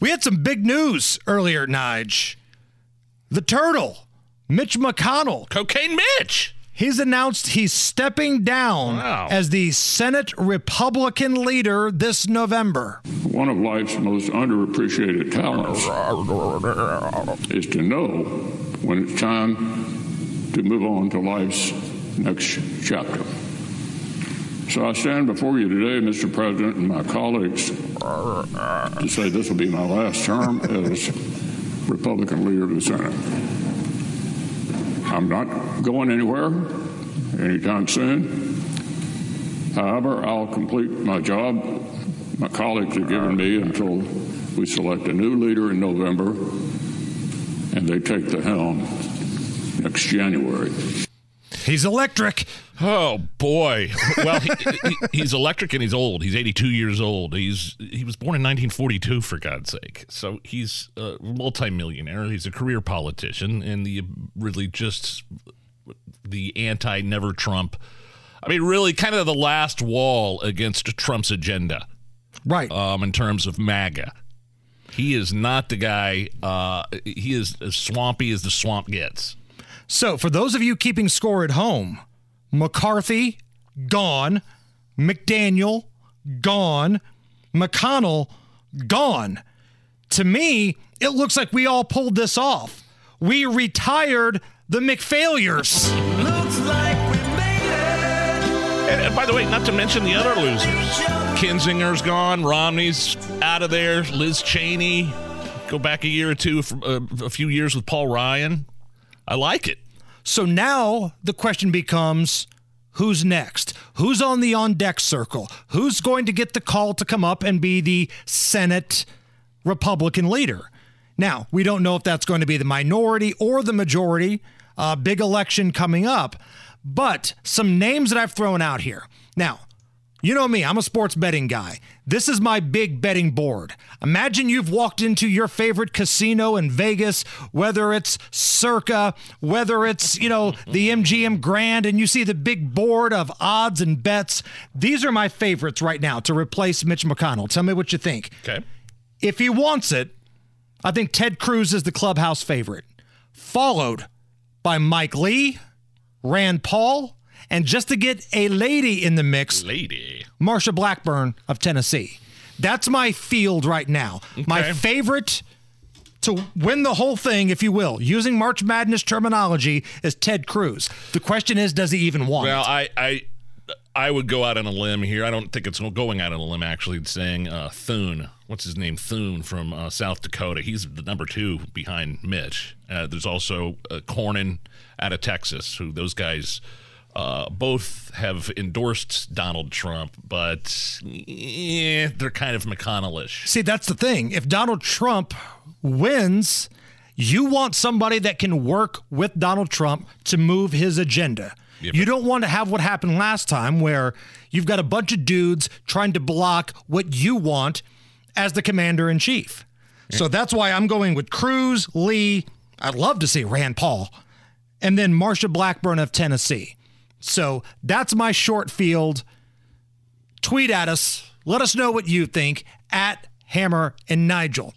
We had some big news earlier, Nige. The Turtle, Mitch McConnell. Cocaine Mitch. He's announced he's stepping down Wow. as the Senate Republican leader this November. One of life's most underappreciated talents is to know when it's time to move on to life's next chapter. So I stand before you today, Mr. President, and my colleagues, to say this will be my last term as Republican leader of the Senate. I'm not going anywhere anytime soon. However, I'll complete my job my colleagues have given me until we select a new leader in November and they take the helm next January. He's electric. Oh boy. Well, he, he, he's electric and he's old. He's 82 years old. He's he was born in 1942 for God's sake. So he's a multimillionaire. He's a career politician and the really just the anti never Trump. I mean, really kind of the last wall against Trump's agenda Right. um, in terms of MAGA. He is not the guy. Uh, he is as swampy as the swamp gets. So, for those of you keeping score at home, McCarthy, gone. McDaniel, gone. McConnell, gone. To me, it looks like we all pulled this off. We retired the McFailures. And, and by the way, not to mention the other losers. Kinzinger's gone. Romney's out of there. Liz Cheney. Go back a year or two, uh, a few years with Paul Ryan. I like it. So now the question becomes who's next? Who's on the on deck circle? Who's going to get the call to come up and be the Senate Republican leader? Now, we don't know if that's going to be the minority or the majority. Uh, big election coming up. But some names that I've thrown out here. Now, you know me, I'm a sports betting guy. This is my big betting board. Imagine you've walked into your favorite casino in Vegas, whether it's Circa, whether it's, you know, the MGM Grand, and you see the big board of odds and bets. These are my favorites right now to replace Mitch McConnell. Tell me what you think. Okay. If he wants it, I think Ted Cruz is the clubhouse favorite, followed by Mike Lee, Rand Paul, and just to get a lady in the mix, Lady. Marsha Blackburn of Tennessee. That's my field right now. My favorite to win the whole thing, if you will, using March Madness terminology, is Ted Cruz. The question is, does he even want Well, it? I, I, I would go out on a limb here. I don't think it's going out on a limb. Actually, saying uh, Thune. What's his name? Thune from uh, South Dakota. He's the number two behind Mitch. Uh, there's also uh, Cornyn out of Texas. Who those guys. Uh, both have endorsed Donald Trump, but eh, they're kind of McConnellish. See, that's the thing. If Donald Trump wins, you want somebody that can work with Donald Trump to move his agenda. Yeah, you don't want to have what happened last time where you've got a bunch of dudes trying to block what you want as the commander in chief. So that's why I'm going with Cruz, Lee. I'd love to see Rand Paul, and then Marsha Blackburn of Tennessee. So that's my short field tweet at us. Let us know what you think at Hammer and Nigel.